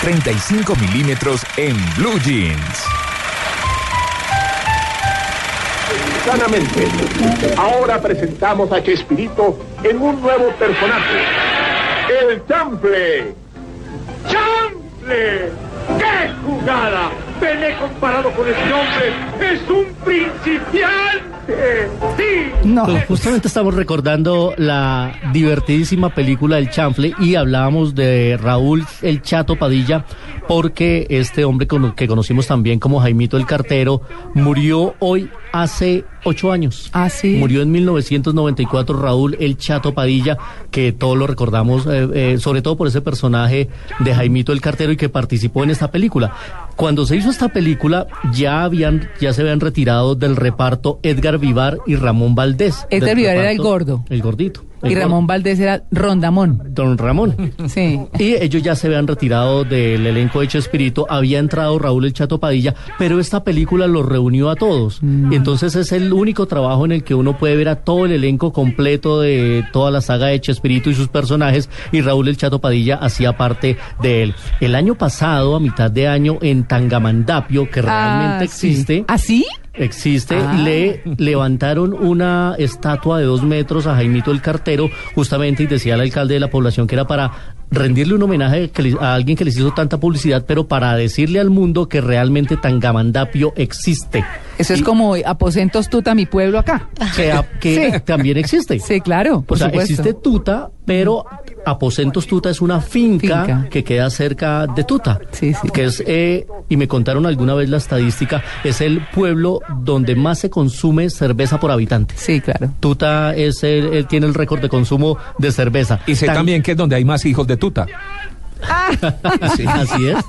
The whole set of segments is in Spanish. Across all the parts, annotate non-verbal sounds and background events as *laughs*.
35 milímetros en Blue Jeans. Sanamente. Ahora presentamos a Chespirito en un nuevo personaje. El Chample. ¡Chample! ¡Qué jugada! Pelé comparado con este hombre. ¡Es un principiante! No, justamente estamos recordando la divertidísima película El Chanfle y hablábamos de Raúl El Chato Padilla porque este hombre con- que conocimos también como Jaimito el Cartero murió hoy hace ocho años. Ah, sí. Murió en 1994 Raúl El Chato Padilla, que todos lo recordamos, eh, eh, sobre todo por ese personaje de Jaimito el Cartero y que participó en esta película. Cuando se hizo esta película, ya habían, ya se habían retirado del reparto Edgar Vivar y Ramón Valdés. Edgar Vivar era el gordo. El gordito. Y Ramón Valdés era Rondamón. Don Ramón. Sí. Y ellos ya se habían retirado del elenco de Chespirito, había entrado Raúl el Chato Padilla, pero esta película los reunió a todos. Mm. Y entonces es el único trabajo en el que uno puede ver a todo el elenco completo de toda la saga de Chespirito y sus personajes, y Raúl el Chato Padilla hacía parte de él. El año pasado, a mitad de año, en Tangamandapio, que realmente Ah, sí. existe, ¿Ah, sí? Existe, Ah. le levantaron una estatua de dos metros a Jaimito el Cartero, justamente, y decía el alcalde de la población que era para rendirle un homenaje a alguien que les hizo tanta publicidad, pero para decirle al mundo que realmente Tangamandapio existe. Eso es como aposentos tuta mi pueblo acá. Que, a- que Sí. también existe. Sí, claro, por o sea, supuesto. existe Tuta, pero Aposentos Tuta es una finca, Finca. que queda cerca de Tuta. Sí, sí. Que es, eh, y me contaron alguna vez la estadística, es el pueblo donde más se consume cerveza por habitante. Sí, claro. Tuta es el, él tiene el récord de consumo de cerveza. Y sé Tan- también que es donde hay más hijos de tuta. Sí, así es.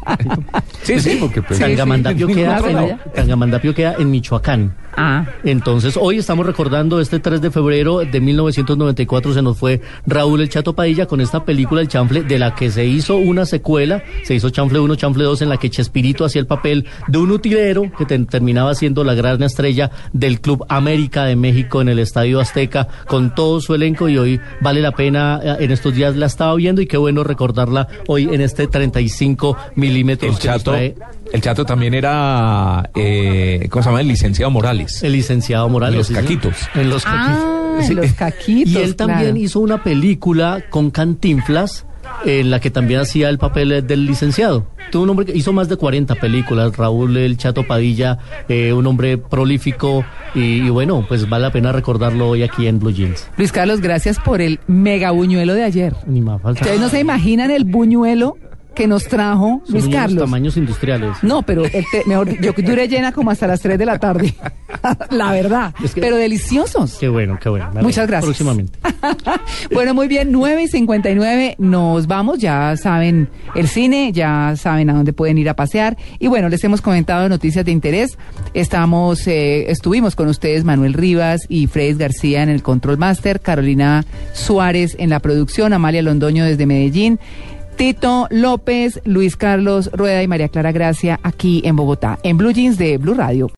Sí, sí, porque pues, Tangamandapio, queda en. Tangamandapio queda en Michoacán. Ah. Entonces, hoy estamos recordando este 3 de febrero de 1994 se nos fue Raúl el Chato Padilla con esta película El Chanfle de la que se hizo una secuela, se hizo Chanfle 1, Chanfle 2 en la que Chespirito hacía el papel de un utilero que te- terminaba siendo la gran estrella del Club América de México en el Estadio Azteca con todo su elenco y hoy vale la pena, eh, en estos días la estaba viendo y qué bueno recordarla hoy en este 35 milímetros el que nos chato, trae el chato también era, eh, ¿cómo se llama? El licenciado Morales. el licenciado Morales. Los sí, caquitos. En los caquitos. Ah, Sí. los caquitos. Y él también hizo una película con Cantinflas en la que también hacía el papel eh, del licenciado. Tuvo un hombre que hizo más de 40 películas, Raúl el Chato Padilla, eh, un hombre prolífico y, y bueno, pues vale la pena recordarlo hoy aquí en Blue Jeans. Luis Carlos, gracias por el mega buñuelo de ayer. Ni más falta. Ustedes no se imaginan el buñuelo que nos trajo Son Luis unos Carlos. tamaños industriales. No, pero el té- mejor, yo duré llena como hasta las 3 de la tarde. *laughs* la verdad. Es que- pero deliciosos. Qué bueno, qué bueno. Muchas gracias. Próximamente. *laughs* bueno, muy bien, 9 y 59 nos vamos, ya saben el cine, ya saben a dónde pueden ir a pasear. Y bueno, les hemos comentado noticias de interés. Estamos, eh, estuvimos con ustedes Manuel Rivas y Freddy García en el Control Master, Carolina Suárez en la producción, Amalia Londoño desde Medellín. Tito López, Luis Carlos Rueda y María Clara Gracia aquí en Bogotá, en Blue Jeans de Blue Radio.